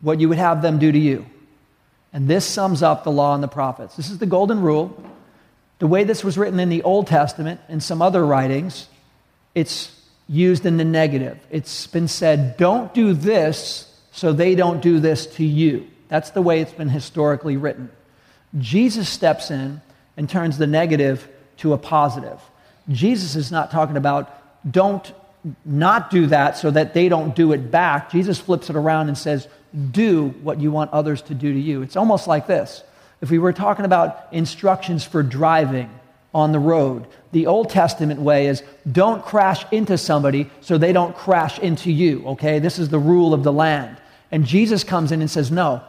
what you would have them do to you. And this sums up the law and the prophets. This is the golden rule. The way this was written in the Old Testament and some other writings, it's used in the negative. It's been said, don't do this so they don't do this to you. That's the way it's been historically written. Jesus steps in and turns the negative to a positive. Jesus is not talking about don't not do that so that they don't do it back. Jesus flips it around and says, do what you want others to do to you. It's almost like this. If we were talking about instructions for driving on the road, the Old Testament way is don't crash into somebody so they don't crash into you, okay? This is the rule of the land. And Jesus comes in and says, no,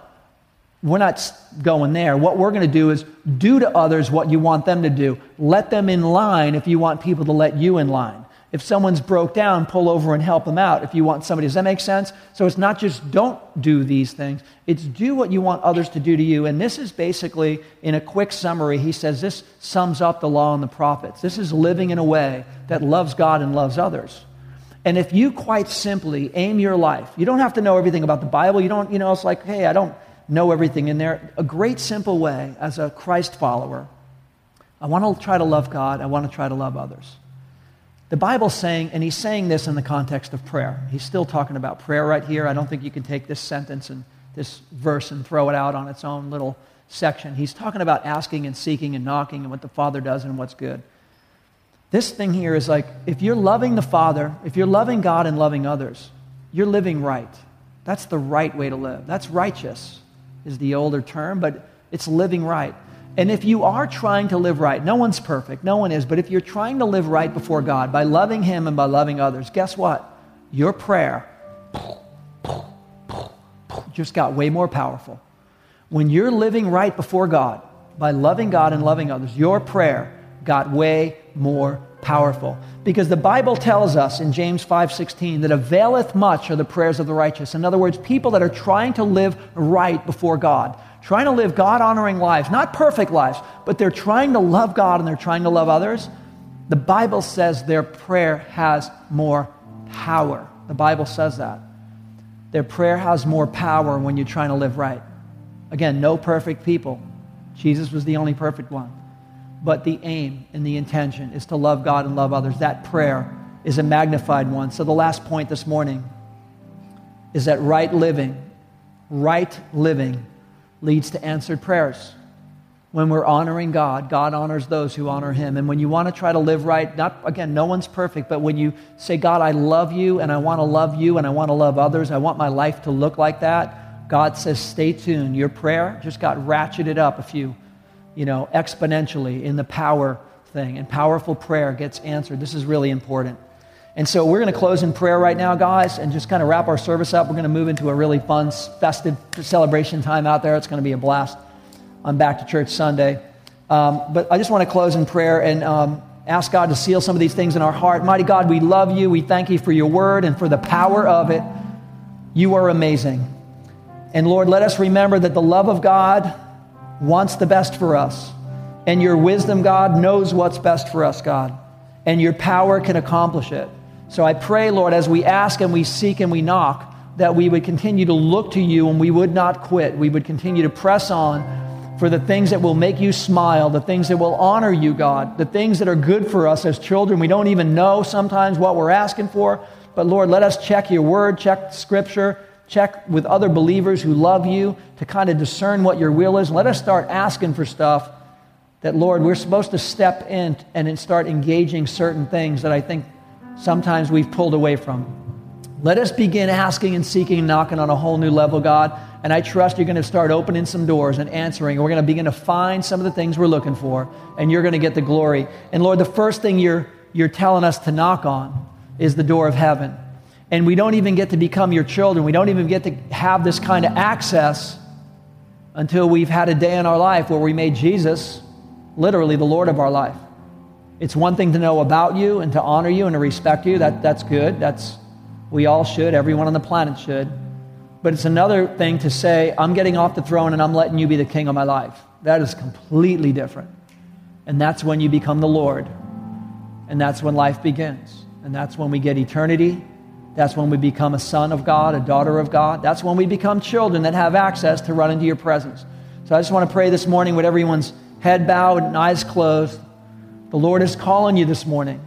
we're not going there. What we're going to do is do to others what you want them to do. Let them in line if you want people to let you in line. If someone's broke down, pull over and help them out. If you want somebody, does that make sense? So it's not just don't do these things, it's do what you want others to do to you. And this is basically, in a quick summary, he says this sums up the law and the prophets. This is living in a way that loves God and loves others. And if you quite simply aim your life, you don't have to know everything about the Bible. You don't, you know, it's like, hey, I don't know everything in there. A great simple way as a Christ follower, I want to try to love God, I want to try to love others. The Bible's saying, and he's saying this in the context of prayer. He's still talking about prayer right here. I don't think you can take this sentence and this verse and throw it out on its own little section. He's talking about asking and seeking and knocking and what the Father does and what's good. This thing here is like if you're loving the Father, if you're loving God and loving others, you're living right. That's the right way to live. That's righteous, is the older term, but it's living right. And if you are trying to live right, no one's perfect, no one is, but if you're trying to live right before God by loving Him and by loving others, guess what? Your prayer just got way more powerful. When you're living right before God by loving God and loving others, your prayer got way more powerful. Because the Bible tells us in James 5:16 that availeth much are the prayers of the righteous. In other words, people that are trying to live right before God trying to live God honoring lives, not perfect lives, but they're trying to love God and they're trying to love others, the Bible says their prayer has more power. The Bible says that. Their prayer has more power when you're trying to live right. Again, no perfect people. Jesus was the only perfect one. But the aim and the intention is to love God and love others. That prayer is a magnified one. So, the last point this morning is that right living, right living leads to answered prayers. When we're honoring God, God honors those who honor Him. And when you want to try to live right, not again, no one's perfect, but when you say, God, I love you and I want to love you and I want to love others, I want my life to look like that, God says, stay tuned. Your prayer just got ratcheted up a few, you know, exponentially in the power thing. And powerful prayer gets answered. This is really important. And so we're going to close in prayer right now, guys, and just kind of wrap our service up. We're going to move into a really fun, festive celebration time out there. It's going to be a blast on Back to Church Sunday. Um, but I just want to close in prayer and um, ask God to seal some of these things in our heart. Mighty God, we love you. We thank you for your word and for the power of it. You are amazing. And Lord, let us remember that the love of God wants the best for us. And your wisdom, God, knows what's best for us, God. And your power can accomplish it. So I pray, Lord, as we ask and we seek and we knock, that we would continue to look to you and we would not quit. We would continue to press on for the things that will make you smile, the things that will honor you, God, the things that are good for us as children. We don't even know sometimes what we're asking for. But Lord, let us check your word, check scripture, check with other believers who love you to kind of discern what your will is. Let us start asking for stuff that, Lord, we're supposed to step in and start engaging certain things that I think sometimes we've pulled away from. Let us begin asking and seeking and knocking on a whole new level, God. And I trust you're going to start opening some doors and answering. We're going to begin to find some of the things we're looking for, and you're going to get the glory. And Lord, the first thing you're, you're telling us to knock on is the door of heaven. And we don't even get to become your children. We don't even get to have this kind of access until we've had a day in our life where we made Jesus literally the Lord of our life. It's one thing to know about you and to honor you and to respect you. That, that's good. That's, we all should. Everyone on the planet should. But it's another thing to say, I'm getting off the throne and I'm letting you be the king of my life. That is completely different. And that's when you become the Lord. And that's when life begins. And that's when we get eternity. That's when we become a son of God, a daughter of God. That's when we become children that have access to run into your presence. So I just want to pray this morning with everyone's head bowed and eyes closed. The Lord is calling you this morning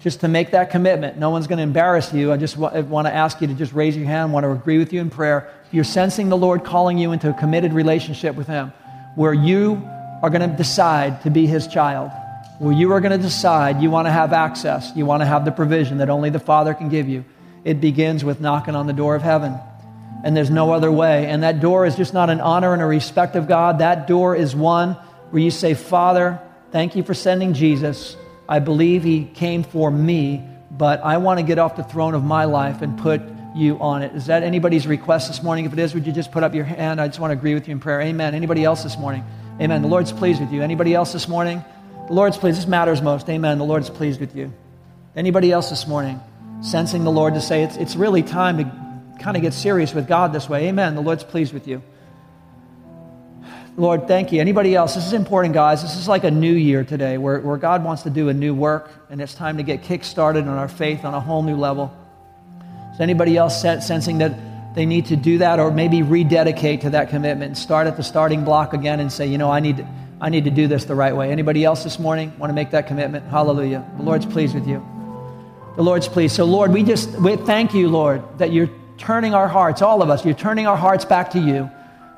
just to make that commitment. No one's going to embarrass you. I just want to ask you to just raise your hand, I want to agree with you in prayer. If You're sensing the Lord calling you into a committed relationship with Him where you are going to decide to be His child, where you are going to decide you want to have access, you want to have the provision that only the Father can give you. It begins with knocking on the door of heaven. And there's no other way. And that door is just not an honor and a respect of God. That door is one where you say, Father, thank you for sending Jesus. I believe he came for me, but I want to get off the throne of my life and put you on it. Is that anybody's request this morning? If it is, would you just put up your hand? I just want to agree with you in prayer. Amen. Anybody else this morning? Amen. The Lord's pleased with you. Anybody else this morning? The Lord's pleased. This matters most. Amen. The Lord's pleased with you. Anybody else this morning? Sensing the Lord to say it's, it's really time to kind of get serious with God this way. Amen. The Lord's pleased with you. Lord, thank you. Anybody else? This is important, guys. This is like a new year today where, where God wants to do a new work, and it's time to get kick started on our faith on a whole new level. Is anybody else sensing that they need to do that or maybe rededicate to that commitment? Start at the starting block again and say, you know, I need I need to do this the right way. Anybody else this morning want to make that commitment? Hallelujah. The Lord's pleased with you. The Lord's pleased. So, Lord, we just we thank you, Lord, that you're turning our hearts, all of us, you're turning our hearts back to you.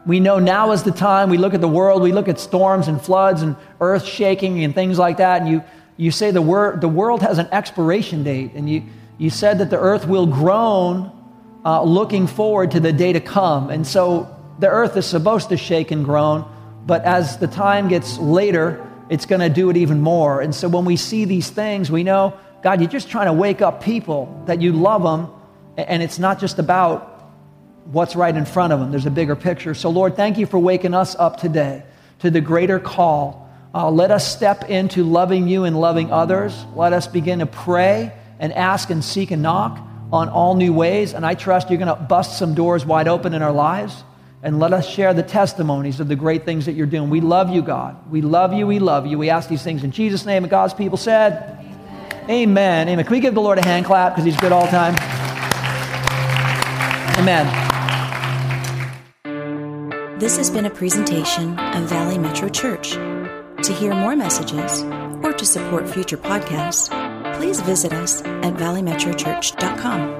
We know now is the time. We look at the world, we look at storms and floods and earth shaking and things like that, and you, you say the, wor- the world has an expiration date, and you, you said that the earth will groan uh, looking forward to the day to come. And so the earth is supposed to shake and groan, but as the time gets later, it's going to do it even more. And so when we see these things, we know, God, you're just trying to wake up people that you love them, and it's not just about what's right in front of them. There's a bigger picture. So, Lord, thank you for waking us up today to the greater call. Uh, let us step into loving you and loving others. Let us begin to pray and ask and seek and knock on all new ways. And I trust you're going to bust some doors wide open in our lives. And let us share the testimonies of the great things that you're doing. We love you, God. We love you. We love you. We ask these things in Jesus' name. And God's people said, Amen. Amen. Amen. Can we give the Lord a hand clap because he's good all the time? Amen. This has been a presentation of Valley Metro Church. To hear more messages or to support future podcasts, please visit us at valleymetrochurch.com.